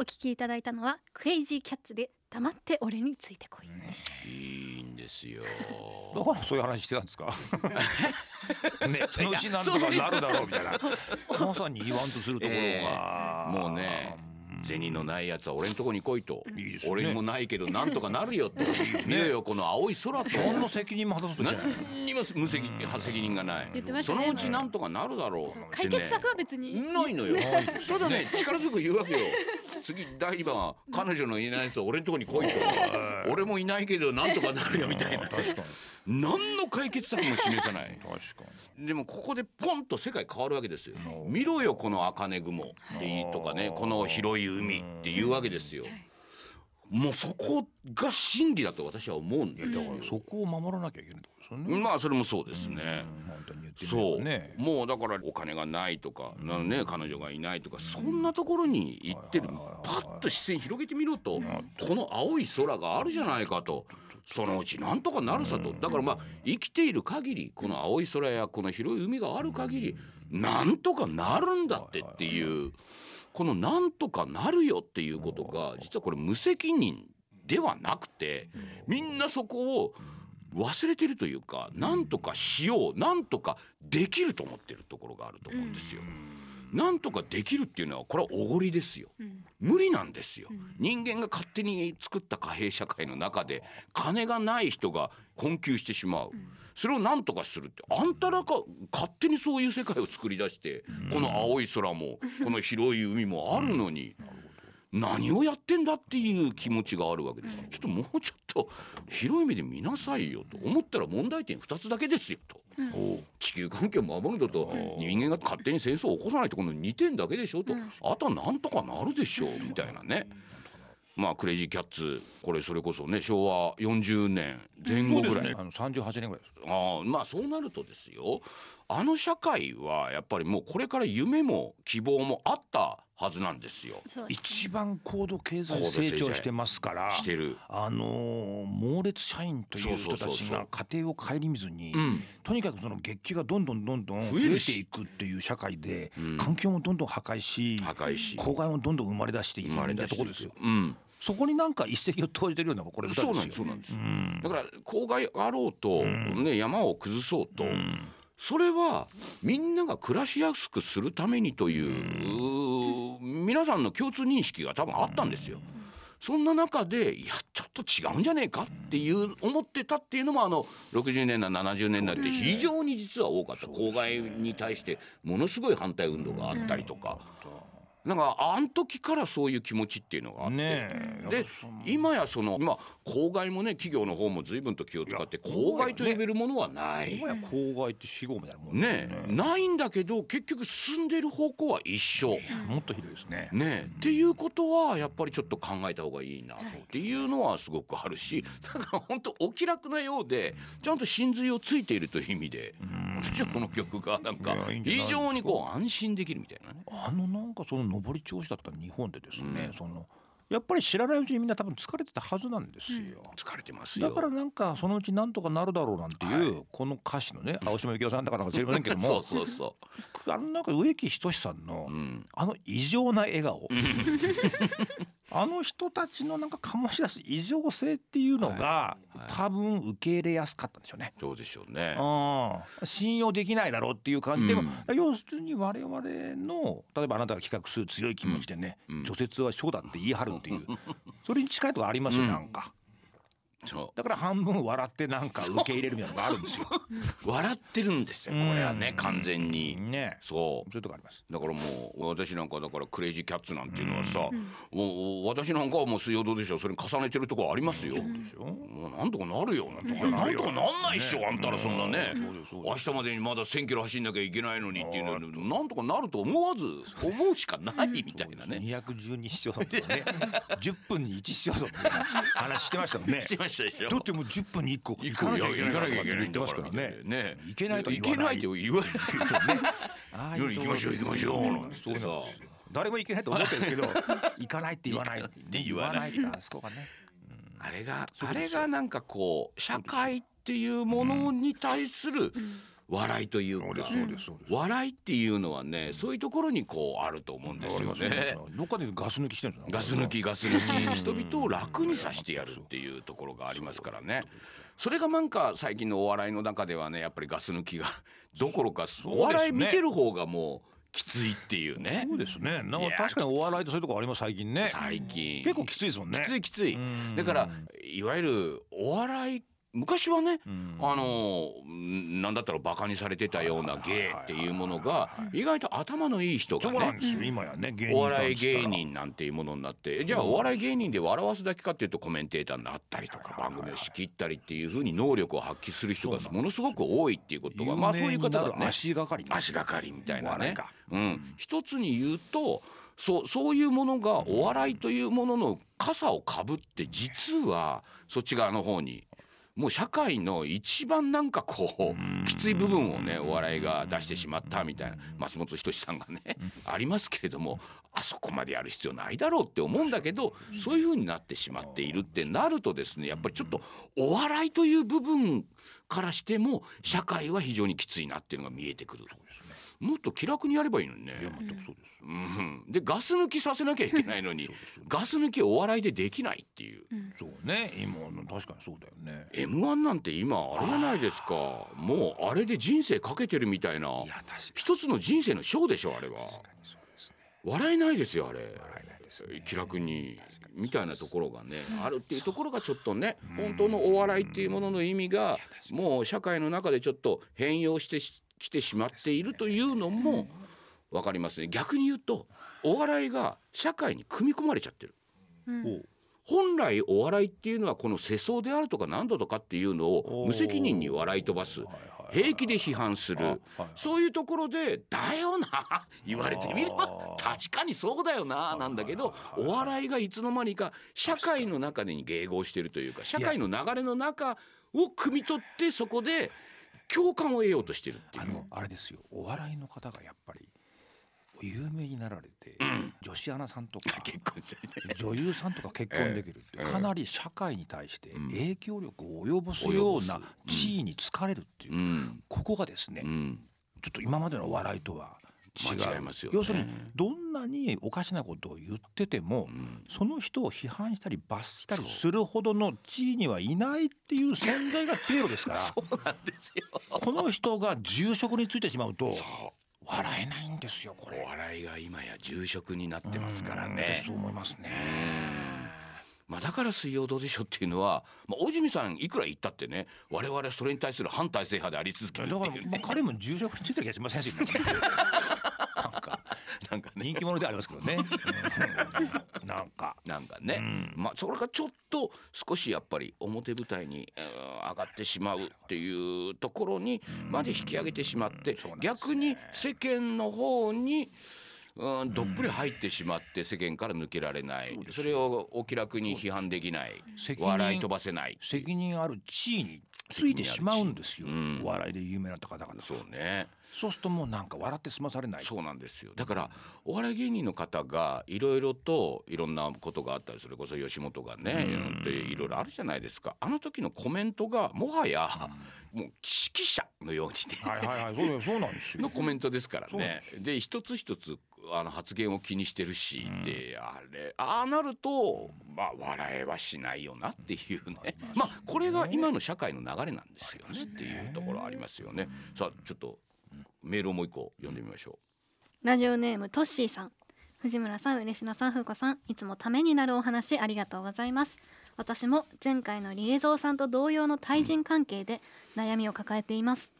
お聞きいただいたのはクレイジーキャッツで黙って俺についてこい。でした、いいんですよ。だからそういう話してたんですか？ね。そのうちなんとかなるだろうみたいな。まさに言わんとするところが、えー。もうね銭のないやつは俺んとこに来いと。いいですね。俺にもないけど なんとかなるよと。見ろよこの青い空と。何の責任も果たそうとしてない。何にも無責任責任がない。言ってましたねそのうちなんとかなるだろう。解決策は別に。ないのよ。ただね。力強く言うわけよ。次第2番は彼女のいないやつは俺んとこに来いと。俺もいないけどなんとかなるよみたいな。確かに。何の解決策も示さない。確かに。でもここでポンと世界変わるわけですよ。見ろよこの茜雲っていいとかねこの広い海っていうわけですよ。もうそこが真理だと私は思うんだよ。だからそこを守らなきゃいけないってことですよね、まあそれもそうですね。本当に言ってみれそう、もうだからお金がないとか、なね彼女がいないとかそんなところに行ってる。パッと視線広げてみろと。この青い空があるじゃないかと。そのうちなんとかなるさと。だからまあ生きている限りこの青い空やこの広い海がある限りなんとかなるんだってっていうこのなんとかなるよっていうことが実はこれ無責任ではなくてみんなそこを忘れてるというかなんとかしようなんとかできると思ってるところがあると思うんですよ。なんとかできるっていうのはこれはおごりですよ。無理なんですよ。人間が勝手に作った貨幣社会の中で金がない人が困窮してしまう。それをなんとかするってあんたらが勝手にそういう世界を作り出してこの青い空もこの広い海もあるのに。何をやってんだっていう気持ちがあるわけですよ。ちょっともうちょっと広い目で見なさいよと思ったら問題点2つだけですよと。地球環境を守るのと人間が勝手に戦争を起こさないとこの2点だけでしょと、あとはなんとかなるでしょうみたいなね。まあクレイジーキャッツこれそれこそね昭和40年前後ぐらい、ね。あの38年ぐらいです。ああまあそうなるとですよ。あの社会はやっぱりもうこれから夢も希望もあったはずなんですよ。一番高度経済成長してますからしてる。あのー猛烈社員という人たちが家庭を顧みずに、ん。とにかくその月給がどんどんどんどん増増えていく。っていう社会で、ん。環境もどんどん破壊し破壊し。公害もどんどん生まれ出しているたところですよ。うん。そこになんか一石を投じてるようなこれ歌そうですよ。なんですそうなんです、だから公害あろうと、ね山を崩そうと、それはみんなが暮らしやすくするためにという,、皆さんの共通認識が多分あったんですよ。そんな中でいやちょっと違うんじゃねえかっていう思ってたっていうのもあの60年代70年代って非常に実は多かった。公害に対してものすごい反対運動があったりとか。なんかあん時からそういう気持ちっていうのがあって、で今やその今公害もね企業の方も随分と気を使って公害と呼べるものはない。今や公害って死後みたいなもんね。え。ないんだけど結局進んでる方向は一緒。もっとひどいですね。ねえ、っていうことはやっぱりちょっと考えた方がいいなっていうのはすごくあるしだから本当お気楽なようでちゃんと真髄をついているという意味で私はこの曲がなんか非常にこう安心できるみたいなね。あのなんかその上り調子だった日本でですね、そのやっぱり知らないうちにみんな多分疲れてたはずなんですよ。疲れてますよ。だからなんかそのうちなんとかなるだろうなんていう、この歌詞のね青島幸男さんだからか知りませんけども そうそうそあのなんか植木仁さんの、あの異常な笑顔あの人たちのなんか醸し出す異常性っていうのが、多分受け入れやすかったんでしょうね。う。どうでしょうね。うん信用できないだろうっていう感じでも、要するに我々の例えばあなたが企画する強い気持ちでね、除雪は小だって言い張るっていう それに近いとこありますよなんか。そだから半分笑ってなんか受け入れるみたいなのがあるんですよ。う 笑ってるんですよ。これはね完全に。ね。そう。そういうとこあります。だからもう私なんかだからクレイジーキャッツなんていうのはさ、もう私なんかはもう水曜どうでしょうそれに重ねてるところありますよ。もうなんとかなるよなんとかなんとかなんないっしょあんたらそんなね。明日までにまだ1,000キロ走んなきゃいけないのに。っていうのはなんとかなると思わず思うしかないみたいなね。212市町村とかね。10分に1市町村 話してましたもんね。しまでしょ。だってもう10分に1個行かなきゃいけない言ってますからね。ね。行けないとい言わない。けないと言わない。夜行きましょう行きましょう。なんてさ誰も行けないと思ってるんですけど 行かないって言わない。って言わないからあそこがねあれがあれがなんかこう社会っていうものに対する笑いというか。笑いっていうのはねそういうところにこうあると思うんですよね。どっかでガス抜きしてるんでガス抜きガス抜き。人々を楽にさせてやるっていうところがありますからね。それがなんか最近のお笑いの中ではねやっぱりガス抜きが どころかお笑い見てる方がもうきついっていうね。そうですね。なんか確かにお笑いとそういうとこあります最近ね。最近。結構きついですもんね。きついきつい。ん。だからいわゆるお笑い昔はね、ん。あのんなんだったらバカにされてたような芸っていうものが意外と頭のいい人がねお笑い芸人なんていうものになってじゃあお笑い芸人で笑わすだけかっていうとコメンテーターになったりとか番組を仕切ったりっていうふうに能力を発揮する人がものすごく多いっていうことはまあそういう方がね足がかりに足がかりみたいなね。うん、一つに言うとそうそういうものがお笑いというものの傘をかぶって実はそっち側の方にもう社会の一番なんかこうきつい部分をねお笑いが出してしまったみたいな松本人志さんがねありますけれどもあそこまでやる必要ないだろうって思うんだけどそういう風になってしまっているってなるとですねやっぱりちょっとお笑いという部分からしても社会は非常にきついなっていうのが見えてくる。もっと気楽にやればいいのにね。全くそうです。うん、でガス抜きさせなきゃいけないのにガス抜きお笑いでできないっていう、そうね。今の確かにそうだよね。m 1なんて今あれじゃないですか。もうあれで人生かけてるみたいないや確かに。一つの人生のショーでしょあれは。そうですね。笑えないですよあれ。笑えないですね。気楽にみたいなところがねあるっていうところがちょっとね本当のお笑いっていうものの意味がもう社会の中でちょっと変容してしきてしまっているというのも分かりますね。逆に言うとお笑いが社会に組み込まれちゃってる。おう本来お笑いっていうのはこの世相であるとか何度とかっていうのを無責任に笑い飛ばす平気で批判するそういうところで「だよな」言われてみれば確かにそうだよななんだけどお笑いがいつの間にか社会の中に迎合してるというか社会の流れの中を汲み取ってそこで共感を得ようとしてるっていう。あのあれですよ。お笑いの方がやっぱり有名になられて、女子アナさんとか 結婚女優さんとか結婚できるってかなり社会に対して影響力を及ぼすような地位に就かれるっていう、うん。ここがですね、うん。ちょっと今までのお笑いとは違いますよね。要するにどんなにおかしなことを言ってても、その人を批判したり罰したりするほどの地位にはいないっていう存在がピエロですから そうなんですよ。この人が住職についてしまうとそう。笑えないんですよこおれ。笑いが今や重職になってますからね。そう思いますね。まあ、だから「水曜どうでしょう」っていうのは、まあ、大泉さんいくら言ったってね我々はそれに対する反体制派であり続けるだからっていうね。彼も住職についてる気がしませんし、ね、なんかね。人気者ではありますけどね。う んなんか。なんかね、まあそれがちょっと少しやっぱり表舞台に、えー上がってしまうっていうところにまで引き上げてしまって、逆に世間の方にうんどっぷり入ってしまって世間から抜けられない、それをお気楽に批判できない。笑い飛ばせない。責任ある地位についてしまうんですよ。うんお笑いで有名な方々が。そうね。そうするともうなんか笑って済まされない。そうなんですよ。だからお笑い芸人の方がいろいろといろんなことがあったりそれこそ吉本がねいろいろあるじゃないですか。あの時のコメントがもはやもう指揮者のようにね。はいはいはい。そうよそうなんですよ。のコメントですからね。で一つ一つあの発言を気にしてるし、であれああなるとまあ笑えはしないよなっていうね。まあこれが今の社会の流れなんですよねっていうところありますよね。さあちょっとメールをもう一個読んでみましょラジオネームトッシーさん。藤村さん嬉野さん風子さん。いつもためになるお話ありがとうございます。私も前回のリエゾーさんと同様の対人関係で悩みを抱えています。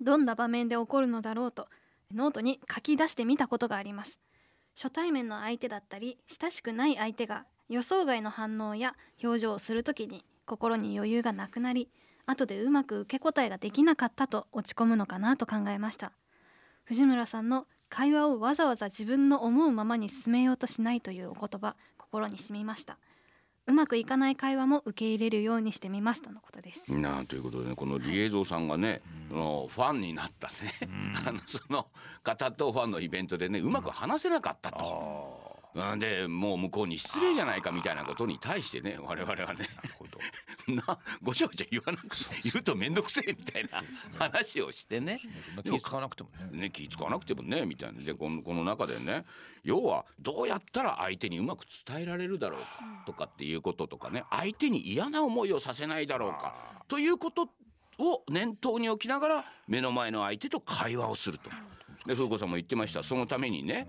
どんな場面で起こるのだろうとノートに書き出してみたことがあります。初対面の相手だったり親しくない相手が予想外の反応や表情をするときに心に余裕がなくなり後でうまく受け答えができなかったと落ち込むのかなと考えました。藤村さんの会話をわざわざ自分の思うままに進めようとしないというお言葉心に染みました。うまくいかない会話も受け入れるようにしてみますとのことです。う。なあということでねこのリエゾーさんがね、あのファンになったね、あのその方とファンのイベントでねうまく話せなかったと。うんでもう向こうに失礼じゃないかみたいなことに対してね我々はね。な ごちゃごちゃ言わなく言うと面倒くせえみたいな話をしてね。気使わなくてもね。ね気使わなくてもねみたいな。でこのこの中でね。要はどうやったら相手にうまく伝えられるだろうかとかっていうこととかね。相手に嫌な思いをさせないだろうか。ということを念頭に置きながら目の前の相手と会話をすると。で風子さんも言ってました。そのためにね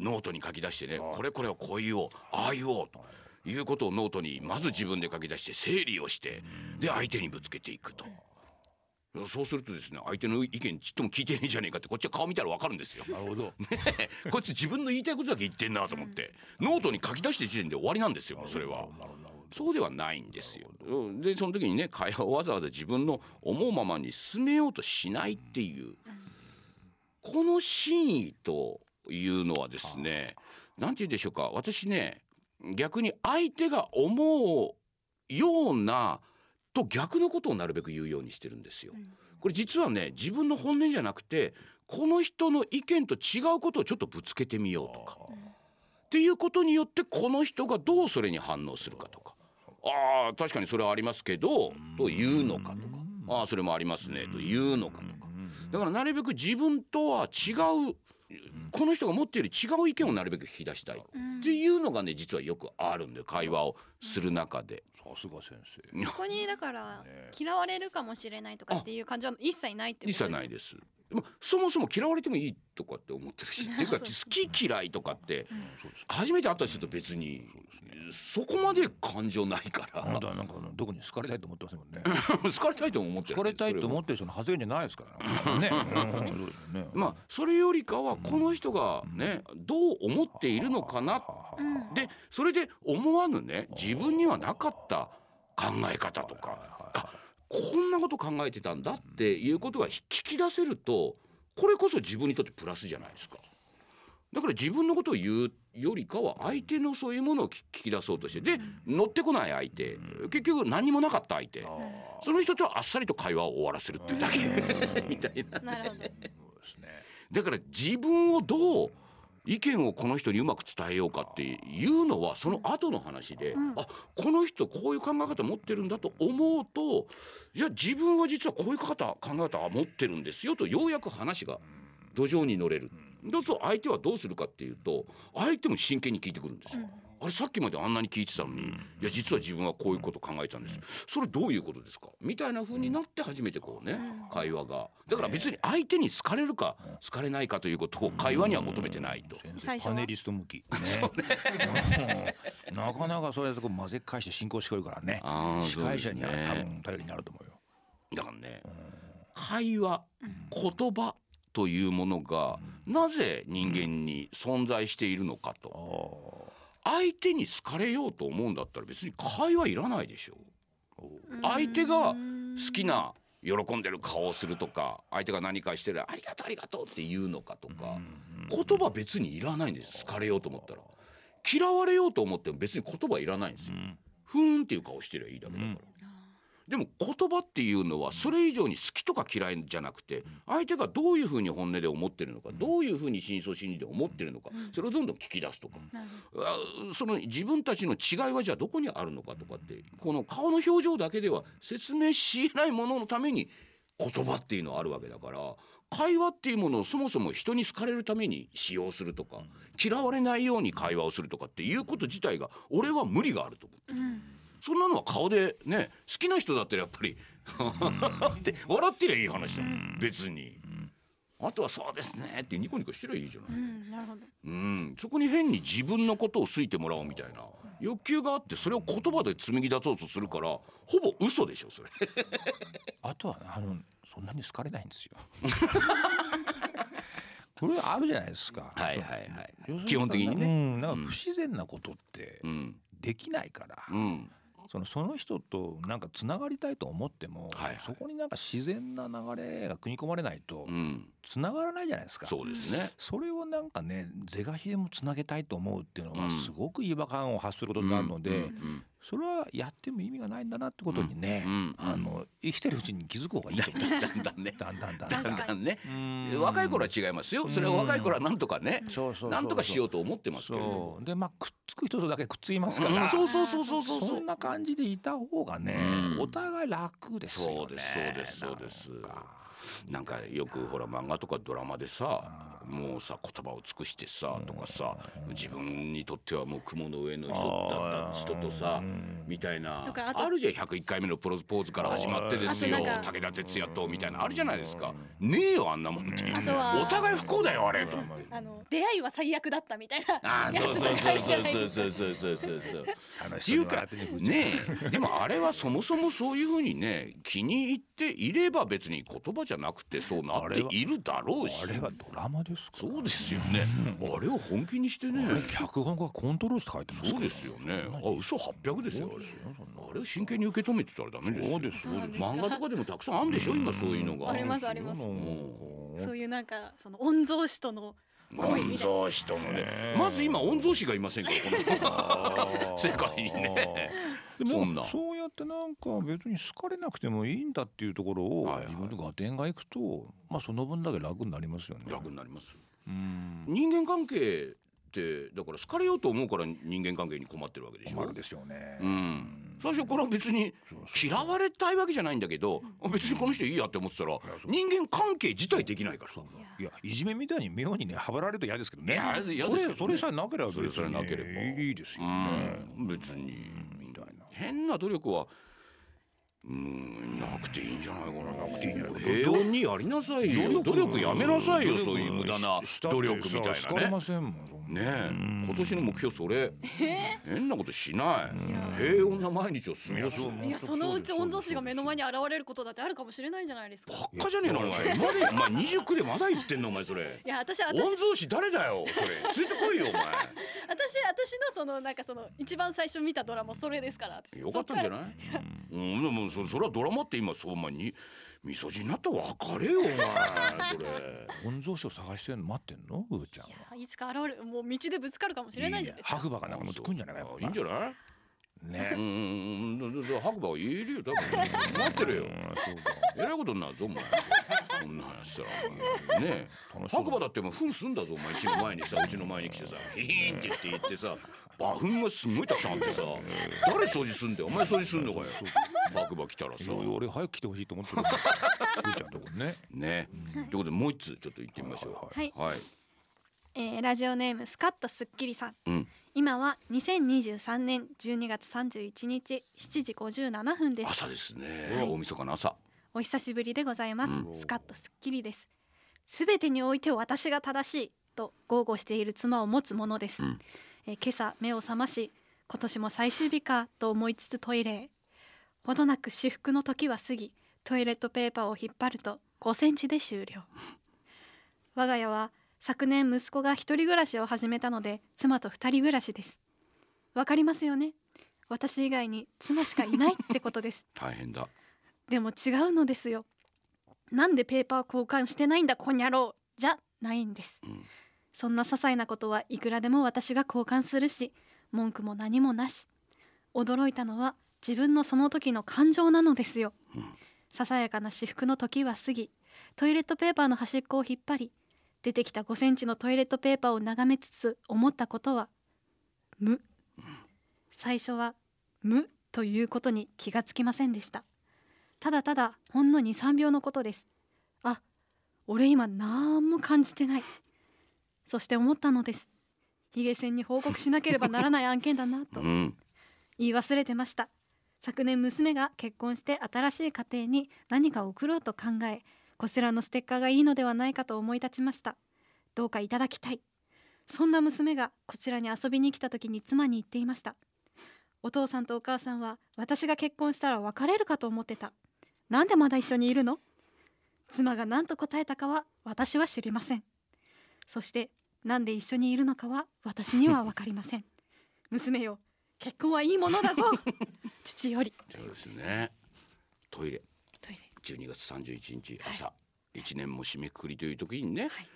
ノートに書き出してねこれこれをこう言おうああ言おうということをノートにまず自分で書き出して整理をしてで相手にぶつけていくと。そうするとですね相手の意見ちっとも聞いてねえじゃねえかってこっちは顔見たらわかるんですよ。なるほど ねえこいつ自分の言いたいことだけ言ってんなと思って、ノートに書き出して時点で終わりなんですよそれは。そうではないんですよ。うんでその時にね会話をわざわざ自分の思うままに進めようとしないっていう、この真意というのはですねなんて言うんでしょうか。私ね逆に相手が思うようなと逆のことをなるべく言うようにしてるんですよ。これ実はね自分の本音じゃなくてこの人の意見と違うことをちょっとぶつけてみようとか。っていうことによってこの人がどうそれに反応するかとか。ああ確かにそれはありますけどと言うのかとか。ああそれもありますね。と言うのかとか。だからなるべく自分とは違うこの人が持っている違う意見をなるべく引き出したい。っていうのがね実はよくあるんで会話をする中で。さすが先生。ここにだから嫌われるかもしれないとかっていう感情は一切ないってこと一です切ないです。でもそもそも嫌われてもいいとかって思ってるし っていうか好き嫌いとかって初めて会ったりすると別にそこまで感情ないから。あなたはなんかどこに好かれたいと思ってますもんね。好かれたいとも思ってる好かれたいと思そってる人の発言じゃないですからね まあそれよりかはこの人がねどう思っているのかな。でそれで思わぬね自分にはなかった考え方とか。あこんなこと考えてたんだっていうことが聞き出せるとこれこそ自分にとってプラスじゃないですか。だから自分のことを言うよりかは相手のそういうものを聞聞き出そうとしてで乗ってこない相手。結局何もなかった相手。その人とはあっさりと会話を終わらせるっていうだけ みたいな。ね。だから自分をどう意見をこの人にうまく伝えようかっていうのはその後の話で、あこの人こういう考え方持ってるんだと思うとじゃあ自分は実はこういう方考え方は持ってるんですよとようやく話が土壌に乗れる。だと相手はどうするかっていうと相手も真剣に聞いてくるんですよ。あれさっきまであんなに聞いてたのに、いや実は自分はこういうこと考えてたんです、それどういうことですか？みたいな風になって初めてこうね、会話が。だから別に相手に好かれるか好かれないかということを会話には求めてないと。パネリスト向き。ね。うん。なかなかそれでこう混ぜ返して進行してくるからね。司会者には多分頼りになると思うよ。だからね、会話言葉というものがなぜ人間に存在しているのかと相手に好かれようと思うんだったら別に会話いらないでしょ。相手が好きな喜んでる顔をするとか相手が何かしてるありがとうありがとうって言うのかとか言葉別にいらないんです好かれようと思ったら。嫌われようと思っても別に言葉いらないんですよ。ふーんっていう顔してりゃいいだけだからでも言葉っていうのはそれ以上に好きとか嫌いじゃなくて相手がどういうふうに本音で思ってるのかどういうふうに深層心理で思ってるのかそれをどんどん聞き出すとか。その自分たちの違いはじゃあどこにあるのかとかってこの顔の表情だけでは説明しえないもののために言葉っていうのはあるわけだから会話っていうものをそもそも人に好かれるために使用するとか嫌われないように会話をするとかっていうこと自体が俺は無理があると思ってる。そんなのは顔でね好きな人だったらやっぱり って笑ってりゃいい話だもん別に。あとはそうですねってニコニコしてりゃいいじゃない。どうんなるほど。うん、そこに変に自分のことを好いてもらおうみたいな。欲求があってそれを言葉で紡ぎ出そうとするからほぼ嘘でしょそれ。あとはあのそんなに好かれないんですよ。これあるじゃないですか。はいはいはい基本的にうねん。なんか不自然なことってうん。できないから、うんそのその人となんかつながりたいと思っても、はいはい。そこになんか自然な流れが組み込まれないとうん。つながらないじゃないですか。そうですね。それをなんかね是が非でもつなげたいと思うっていうのはうん。すごく違和感を発することになるので、うんうんそれはやっても意味がないんだなってことにね、うんうんあの生きてるうちに気づく方がいいと思う。だんだんね。だんだんだんだん。だんね。うん。若い頃は違いますよ。それは若い頃はなんとかねなんとかしようと思ってますけれどでまあくっつく人とだけくっつきますから、うんそうそうそうそうそうそんな感じでいた方がね、うん。お互い楽ですよね。そうですそうですそうですなんかよくほら漫画とかドラマでさもうさ言葉を尽くしてさとかさ自分にとってはもう雲の上の人だった人とさみたいなとかあるじゃん。101回目のプロポーズから始まってですよ。武田鉄矢とみたいなあるじゃないですか。ねえよあんなもんって。あとはお互い不幸だよあれ。と思って。あの出会いは最悪だったみたいな。ああやつとそうそうかあるじゃないそうですか。そうそうそうそうそう。話っていう。かしてもらってねえ。でもあれはそもそもそういうふうにね気に入っていれば別に言葉じゃなくてそうなっているだろうし。あれはドラマですから。そうですよね。あれを本気にしてね。脚本家がコントロールして書いてますからそうですよね。あ嘘800ですよあれ。あれを真剣に受け止めてたらダメですよ。そうですそうです漫画とかでもたくさんあるんでしょ今そういうのが。ありますあります。うん。そういうなんかその御曹司との恋御みたいな。曹司とのね。まず今御曹司がいませんけどこの 世界にね。でそんな。もそうやってなんか別に好かれなくてもいいんだっていうところを自分で合点がいくとまあその分だけ楽になりますよね。楽になります。うん。人間関係ってだから好かれようと思うから人間関係に困ってるわけでしょ。困るですよね。うん、最初から別に嫌われたいわけじゃないんだけど別にこの人いいやって思ってたら人間関係自体できないからいやいじめみたいに妙にねはばられると嫌ですけどね。いや嫌ですけどね。それそれさえなければ別にそれさえなければ。いいですよね。うん。別に。変な努力はうんなくていいんじゃないかななくていいんじゃないど。平穏にやりなさいよ。努力やめなさいよそういう無駄な。努力みたいなね。ませんもん。ねえ。今年の目標それ。変なことしない。平穏な毎日を過ごす。いやそのうち御曹司が目の前に現れることだってあるかもしれないじゃないですか。ばっかじゃねえのお前。今でお前29でまだ言ってんのお前それ。いや私私御曹司誰だよそれ。ついてこいよお前。私私のそのなんかその一番最初見たドラマそれですから私。よかったんじゃない？うんでもそそれはドラマって今そうお前に味噌汁になったら別れよお前。それ。御曹司を探してるの待ってんのうーちゃんは。いやいつか現れる。もう道でぶつかるかもしれないじゃないですか。白馬がなんか持ってくんじゃない？かいいんじゃない？ねうんうんうん。うん白馬はいるよ多分待ってるよ。そうだ。えらいことになるぞお前。こんな話したらお前。ね白馬だってもう糞住んだぞお前。家の前にさうちの前に来てさヒーンって言って言ってさ馬糞がすごいたくさんあってさ誰掃除すんだよ？お前掃除すんのかよ。白馬来たらさ。俺早く来てほしいと思ってる。ちゃんとこね。ね。ということでもう一つちょっと行ってみましょう。はい、はいえーラジオネームスカッとすっきりさん。うん。今は2023年12月31日7時57分です。朝ですね。はい。大晦日の朝。お久しぶりでございます、うん。スカッとすっきりです。すべてにおいて私が正しいと豪語している妻を持つものです、うんえー今朝目を覚まし今年も最終日かと思いつつトイレへ。ほどなく至福の時は過ぎトイレットペーパーを引っ張ると5センチで終了。我が家は昨年息子が一人暮らしを始めたので妻と二人暮らしです。わかりますよね？私以外に妻しかいないってことです。大変だ。でも違うのですよ。なんでペーパー交換してないんだこにゃろうじゃないんです、んそんな些細なことはいくらでも私が交換するし文句も何もなし。驚いたのは自分のその時の感情なのですよ、ささやかな至福の時は過ぎトイレットペーパーの端っこを引っ張り出てきた5センチのトイレットペーパーを眺めつつ思ったことは無。最初は無ということに気がつきませんでした。ただただほんの23秒のことです。あ俺今なんも感じてない。そして思ったのです。ヒゲ線に報告しなければならない案件だなと。うん。言い忘れてました。昨年娘が結婚して新しい家庭に何か送ろうと考えこちらのステッカーがいいのではないかと思い立ちました。どうかいただきたい。そんな娘がこちらに遊びに来た時に妻に言っていました。お父さんとお母さんは私が結婚したら別れるかと思ってた。なんでまだ一緒にいるの？妻が何と答えたかは私は知りません。そしてなんで一緒にいるのかは私には分かりません。娘よ結婚はいいものだぞ。父より。そうですね。トイレ。トイレ。12月31日朝、一年も締めくくりという時にね、はい。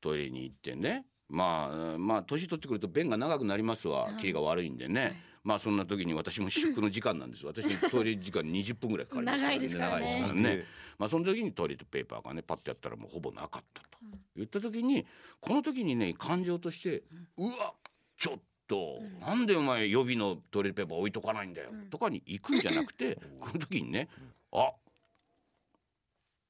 トイレに行ってねまあまあ年取ってくると便が長くなりますわ、うんキリが悪いんでね、まあそんな時に私も至福の時間なんです。私トイレ時間20分ぐらいかかります長いですからね。長いですからね。まあその時にトイレットペーパーがねパッとやったらもうほぼなかったと言った時にこの時にね感情としてうわちょっとなんでお前予備のトイレットペーパー置いとかないんだよとかに行くんじゃなくて この時にねあ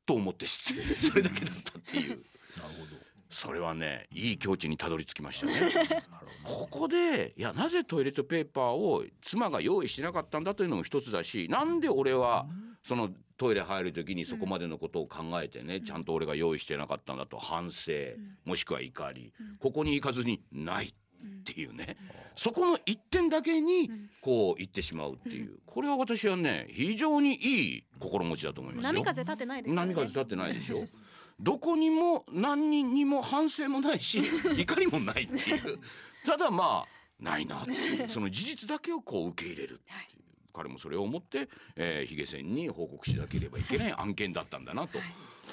と思って失礼。それだけだったっていう。なるそれはねいい境地にたどり着きましたね。ここでいやなぜトイレットペーパーを妻が用意してなかったんだというのも一つだしなんで俺はそのトイレ入る時にそこまでのことを考えてね、ちゃんと俺が用意してなかったんだと反省、もしくは怒り、ここに行かずにないっていうね、そこの一点だけにこう言ってしまうっていう。これは私はね非常にいい心持ちだと思いますよ。波風立ってないですよね。波風立ってないでしょどこにも何人にも反省もないし 怒りもないっていう。ただまあないなっていう。その事実だけをこう受け入れるっていう。彼もそれを思って、えー、ヒゲ線に報告しなければいけない案件だったんだなと。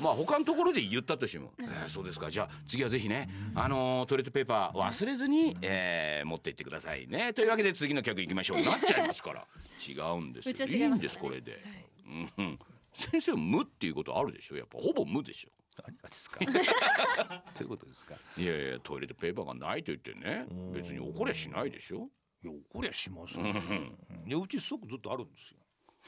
まあ他のところで言ったとしても、えーそうですか。じゃあ次はぜひね、あのートイレットペーパー忘れずに、えー持って行ってくださいね。というわけで次の客行きましょう。なっちゃいますから。違うんですよ。いいんですこれで、うんうん。先生無っていうことあるでしょ？やっぱほぼ無でしょ何がですか？ということですか？いやいやトイレットペーパーがないと言ってね別に怒りゃしないでしょ？いや怒りゃしますよ、うん。いやうちストックずっとあるんですよ。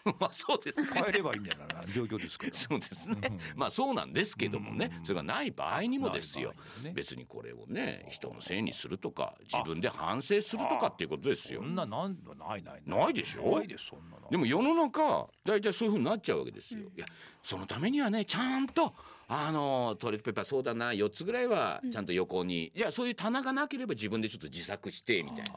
まあそうですね。帰ればいいみたい？な状況ですから。そうですね。まあそうなんですけどもね、それがない場合にもですよ。ね。別にこれをね、人のせいにするとか、自分で反省するとかっていうことですよ。そ。んななんないないない。でしょ？ないですそんなの。でも世の中大体そういう風になっちゃうわけですよ。いやそのためにはねちゃんとあのトイレットペーパーそうだな4つぐらいはちゃんと横に、じゃあそういう棚がなければ自分でちょっと自作してみたいな。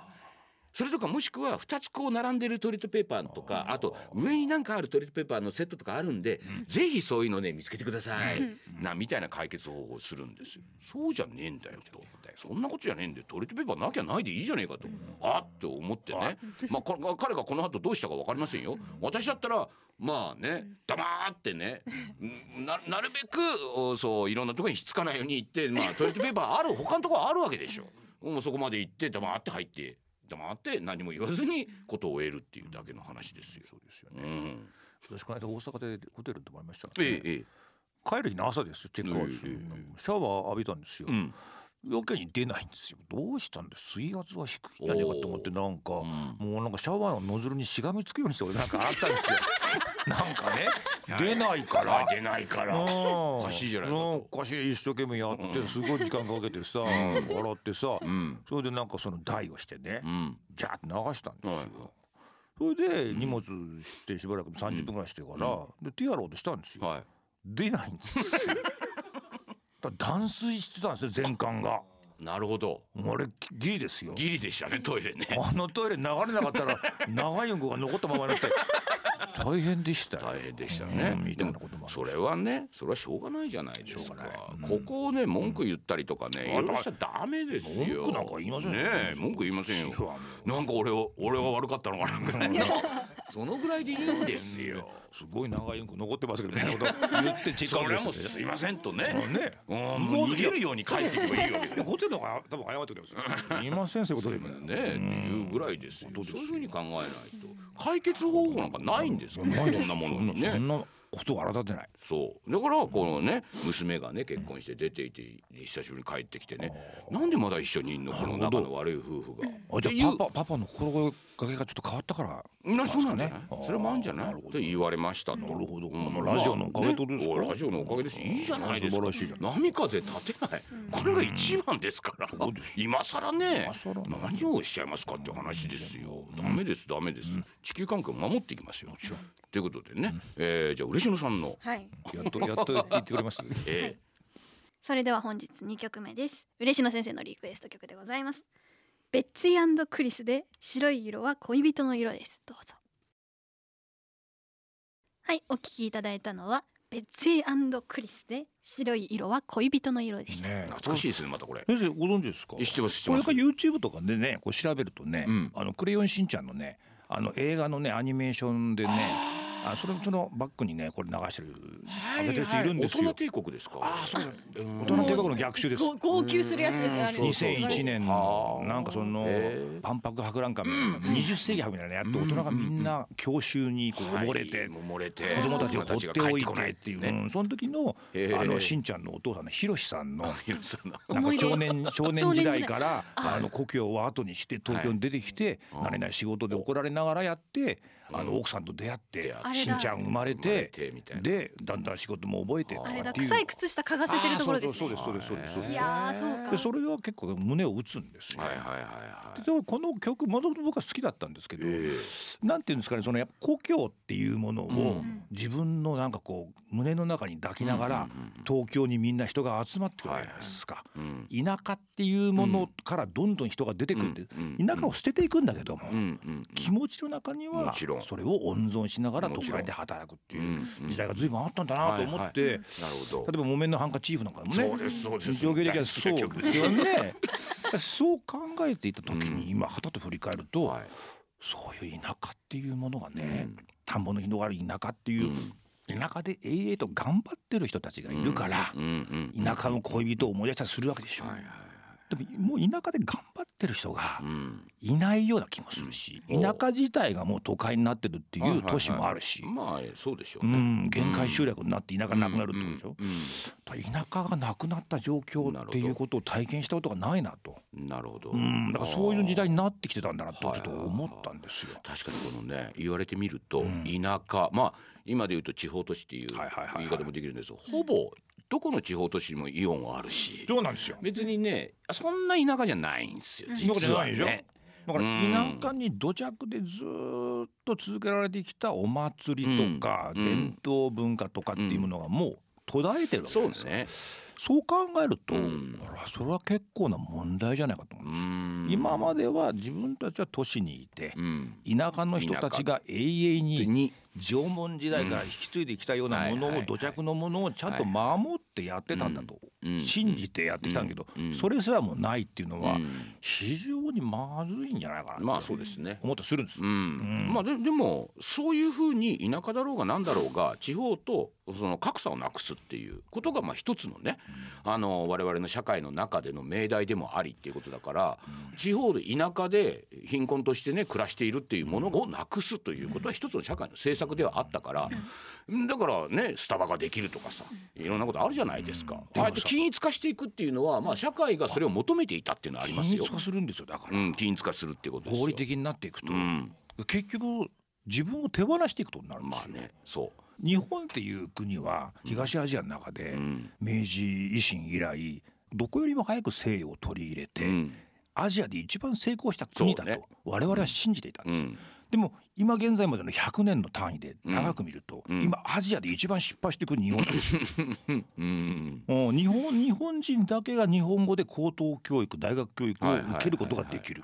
それとかもしくは2つこう並んでるトイレットペーパーとかあと上になんかあるトイレットペーパーのセットとかあるんで、ぜひそういうのね見つけてください、なみたいな解決方法をするんですよ。そうじゃねえんだよと。そんなことじゃねえんでトイレットペーパーなきゃないでいいじゃねえかと、あって思ってね。まあこ彼がこの後どうしたか分かりませんよ。私だったらまあね黙ってねななるべくおそういろんなところにひっつかないように行ってまあトイレットペーパーある他のところあるわけでしょ。もうそこまで行って黙って入って黙って何も言わずにことを終えるっていうだけの話ですよ。そうですよね。うん、私この間大阪でホテル泊まりましたええええ。帰る日の朝ですよチェックアウトシャワー浴びたんですようん余計に出ないんですよ。どうしたんです水圧は低いんじゃねえかと思ってなんかうん。もうなんかシャワーのノズルにしがみつくようにして俺 なんかあったんですよ。なんかね。出ないから。あ出ないから。おおかしいじゃないかとおかしい。一生懸命やってすごい時間かけてさ洗ってさうん。それでなんかその台をしてねうん。ジャーって流したんですよ、はいそれで荷物してしばらく30分ぐらいしてから、で手やろうとしたんですよ、はい。出ないんですよ 断水してたんですよ全館が。なるほど。あれギリですよ。ギリでしたねトイレね。あのトイレ流れなかったら長いうんこが残ったままになって大変でしたよ。大変でしたね。うんでもそれはねそれはしょうがないじゃないですか。うがない。ここをね文句言ったりとかねいろいろしちゃダメですよ。文句なんか言いませんよ。ねえ文句言いませんよ。なんか俺を俺は悪かったのかなぐらいのそのぐらいでいいんですよ。すごい長いうんこ残ってますけどみたいなこと。言ってチェックそれはアウトですもうすいませんとね。ね。うんもう逃げるように帰っていけばいいわホテルの方が多分謝ってくれますよ。すいませんそういうことでねっていうぐらいですよ。そういうふうに考えないと解決方法なんかないんですか？らこんなものにね。そんなことを荒立てない。そう。だからこのね娘がね結婚して出ていて久しぶりに帰ってきてね。なんでまだ一緒にいんの？この仲の悪い夫婦が。あじゃあパパパパの心がけがちょっと変わったからなそうなんじそれもあるんじゃない？って言われましたと。なるほど。うん。このラジオのおかげとですかまあねラジオのおかげです。いいじゃないですか。素晴らしいじゃ波風立てない。これが一番ですから。今更ね。今更な何をしちゃいますかっていう話ですよ。ダメですダメです。地球環境を守っていきますよ。ということでね、えーじゃあ嬉野さんの、はい。やっとやっと言ってくれます？えそれでは本日2曲目です。嬉野先生のリクエスト曲でございますベッツィクリスで白い色は恋人の色です。どうぞ。はいお聴きいただいたのはベッツィクリスで白い色は恋人の色でした、ねー懐かしいですねまたこれ。先生ご存知ですか？知ってます知ってます。これから YouTube とかでねこう調べるとね、うん。あのクレヨンしんちゃんのねあの映画のねアニメーションでねあそれそのバックにねこれ流してる上げてる人い。るんですよ。大人帝国ですか？あそう大人帝国の逆襲です。ご号泣するやつですよあれうんそうそう2001年なんかその万博博覧会みたいな20世紀博みたいなのやって大人がみんな教習にこう溺れてはい。もう漏れて子供たちを放っておいてっていう、その時のあのしんちゃんのお父さんのひろしさんの。なんか少年 少年時代。からああの故郷を後にして東京に出てきてはい。慣れない仕事で怒られながらやってあの奥さんと出会ってしんちゃん生まれてでだんだん仕事も覚えてあれだ臭い靴下嗅がせてるところですそうですそうですそうです。いやーそうか。でそれは結構胸を打つんですよ。はいはいはいはい。でこの曲もともと僕は好きだったんですけど、えなんていうんですかねそのやっぱ故郷っていうものをうん。自分のなんかこう胸の中に抱きながら東京にみんな人が集まってくるじゃないですか。田舎っていうものからどんどん人が出てくるって、田舎を捨てていくんだけども、気持ちの中にはもちろんそれを温存しながら都会で働くってうんいううん時代が随分あったんだなと思って、なるほど。例えば木綿のハンカチーフなんかもねそうですそうです。上下歴はそう。曲ですよ。ねそう考えていた時うん。に今はたと振り返ると、はい。そういう田舎っていうものがね、うん。田んぼの広がる田舎っていう、田舎で永遠と頑張ってる人たちがいるから、田舎の恋人を思い出したりするわけでしょ、はいはいでももう田舎で頑張ってる人がうん。いないような気もするし、うん。田舎自体がもう都会になってるってはいはいはい。いう都市もあるし、まあそうでしょううねん限界集落になって田舎なくなるってこと。でしょ、うんうん。田舎がなくなった状況っていうことを体験したことがないなと、うんなるほど。うん、だからそういう時代にになってきてたんだなとちょっと思ったんですよ。確かにこのね言われてみるとうん。田舎。まあ今で言うと地方都市っていうはいはいはいはい。言い方もできるんですほぼどこの地方都市にもイオンはあるし。そうなんですよ。別にねそんな田舎じゃないんですようん。実はね。だからうん。田舎に土着でずーっと続けられてきたお祭りとかうん。伝統文化とかっていうものがもう途絶えてるわけですよ。そうですね。そう考えると、うん。それは結構な問題じゃないかと思うう。ん。今までは自分たちは都市にいてうん。田舎の人たちが永遠にに縄文時代から引き継いできたようなものを土着のものをちゃんと守ってやってたんだとうん。信じてやってきたんだけどうん。それすらもないっていうのはうん。非常にまずいんじゃないかなまあそうですね。思ったりするんです。まあででもそういうふうに田舎だろうが何だろうが地方とその格差をなくすっていうことがまあ一つのね、あの我々の社会の中での命題でもありっていうことだから、地方で田舎で貧困としてね暮らしているっていうものをなくすということは一つの社会の政策ではあったから、だからねスタバができるとかさいろんなことあるじゃないですか。ああやって均一化していくっていうのはまあ社会がそれを求めていたっていうのはありますよ。均一。化するんですよだから。うん、均一化するっていうこと。合理的になっていくとうん、結局自分を手放していくことになるんですよ。まあね、そう。日本っていう国は東アジアの中でうん。明治維新以来どこよりも早く西洋を取り入れて、うん。アジアで一番成功した国だと我々は信じていたんです、うんでも今現在までの100年の単位で長く見ると、うん。今アジアで一番失敗していく日本ですよ。うん。うん。日本日本人だけが日本語で高等教育大学教育を受けることができる。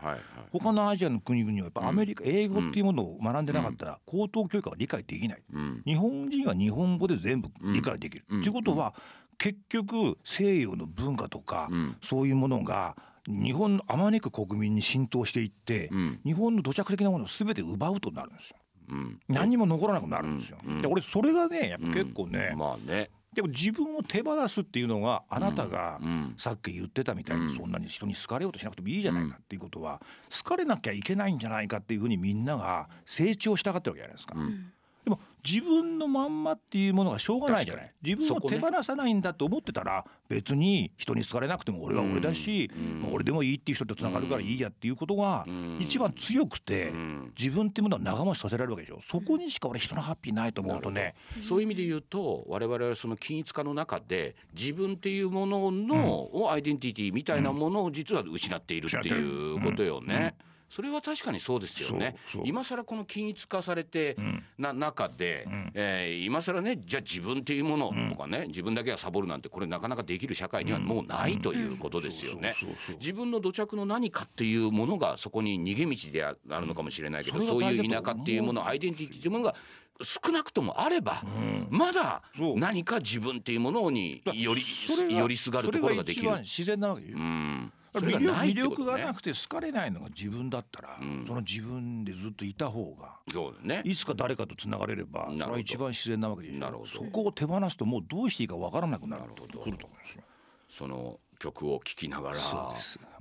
他のアジアの国々はやっぱアメリカ、英語っていうものを学んでなかったら高等教育が理解できない。うん。日本人は日本語で全部理解できる。と、うん。いうことは結局西洋の文化とか、うん。そういうものが日本のあまねく国民に浸透していって、うん。日本の土着的なものを全て奪うとなるんですよ。うん。何にも残らなくなるんですよ。で俺それがねやっぱ結構ね、まあね。でも自分を手放すっていうのがあなたがうん。さっき言ってたみたいにうん。そんなに人に好かれようとしなくてもいいじゃないかっていうことは好かれなきゃいけないんじゃないかっていうふうにみんなが成長したがってるわけじゃないですか。うんでも自分のまんまっていうものがしょうがないじゃない？自分を手放さないんだと思ってたら別に人に好かれなくても俺は俺だし、うん。まあ俺でもいいっていう人とつながるからいいやっていうことがうん。一番強くてうん。自分っていうものは長持ちさせられるわけでしょ？そこにしか俺人のハッピーないと思うとね。そういう意味で言うと我々はその均一化の中で自分っていうものの、をアイデンティティみたいなものを実は失っているっていうことよね。それは確かにそうですよね。今更この均一化されてん。な中で、ん。えー今更ねじゃあ自分っていうものとかね、自分だけがサボるなんてこれなかなかできる社会にはもうないということですよね。自分の土着の何かっていうものがそこに逃げ道であるのかもしれないけど、そういう田舎っていうものアイデンティティっていうものが少なくともあれば、まだそう。何か自分っていうものによりそれが寄りすがるところができる。自然なわけでしょ。うん魅力魅力がなくて好かれないのが自分だったら、その自分でずっといた方がそうだね。いつか誰かとつながれればそれは一番自然なわけでしょ。そこを手放すともうどうしていいかわからなくなるとくると思うんですよ。その曲を聴きながら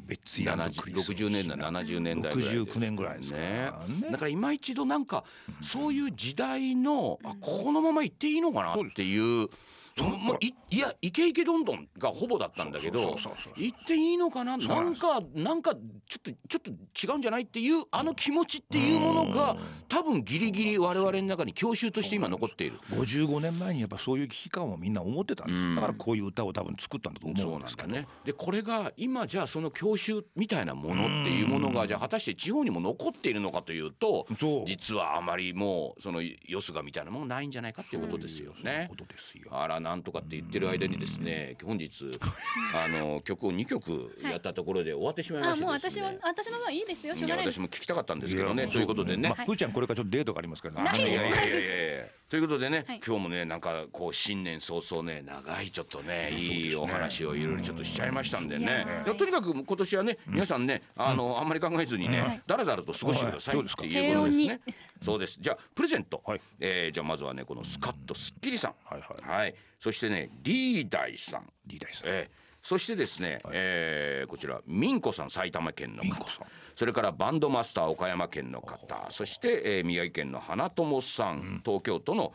別ヤン70グクリス60年代70年代ぐらいです69年ぐらいですね。だから今一度なんかそういう時代のあこのまま行っていいのかなっていうまあいいやイケイケどんどんがほぼだったんだけど行っていいのかな？うなんかなんかちょっとちょっと違うんじゃないっていうあの気持ちっていうものが多分ギリギリ我々の中に郷愁として今残っている。55年前にやっぱそういう危機感をみんな思ってたんです、うん。だからこういう歌を多分作ったんだと思そううんですけどね。でこれが今じゃあその郷愁みたいなものっていうものがじゃあ果たして地方にも残っているのかというと実はあまりもうそのよすがみたいなものないんじゃないかっていうことですよね。こ。とですよ。あらなんとかって言ってる間にですね本日あの曲を2曲やったところで終わってしまいまあもうしてですね。私は私の方はいいです。よ私も聞きたかったんですけどね。ということでね。まあ、ふーちゃんこれからちょっとデートがありますからないです。いやいやいやいやいやということでね、はい。今日もねなんかこう新年早々ね長いちょっとねいいお話をいろいろちょっとしちゃいましたんでね。い。やーでとにかく今年はね皆さんねあのあんまり考えずにねだらだらと過ごしてくださいってはい。そうことですね。そうです。じゃあプレゼント、はい。えーじゃあまずはねこのスカッとスッキリさん。はいはい。はい。そしてねリーダイさん。リーダーさん。えーそしてですね、えーこちらミンコさん埼玉県の方。それからバンドマスター岡山県の方。そして、えー宮城県の花友さん、東京都の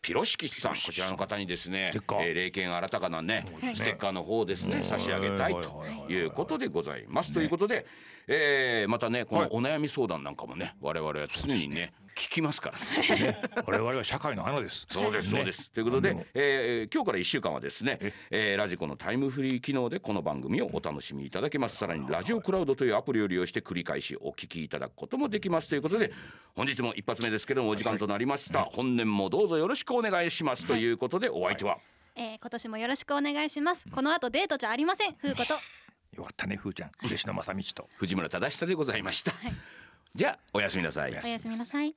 ピロシキさん。こちらの方にですねえー霊剣新たかなねステッカーの方をですね差し上げたいはいとはいはいはい。いうことでございます。ということで、えーまたねこのお悩み相談なんかもね我々は常にね聞きますからね。我々は社会の花です。そうですそうです。ということで、えー今日から1週間はですね、え。ーラジコのタイムフリー機能でこの番組をお楽しみいただけます。さらにラジオクラウドというアプリを利用して繰り返しお聞きいただくこともできます。ということで、本日も一発目ですけどもお時間となりました。本年もどうぞよろしくお願いします。ということでお相手は？えー今年もよろしくお願いします。この後デートじゃありません。風子と。よかったねふーちゃん。嬉野正道と。藤村忠久でございました。じゃあおやすみなさい。おやすみなさい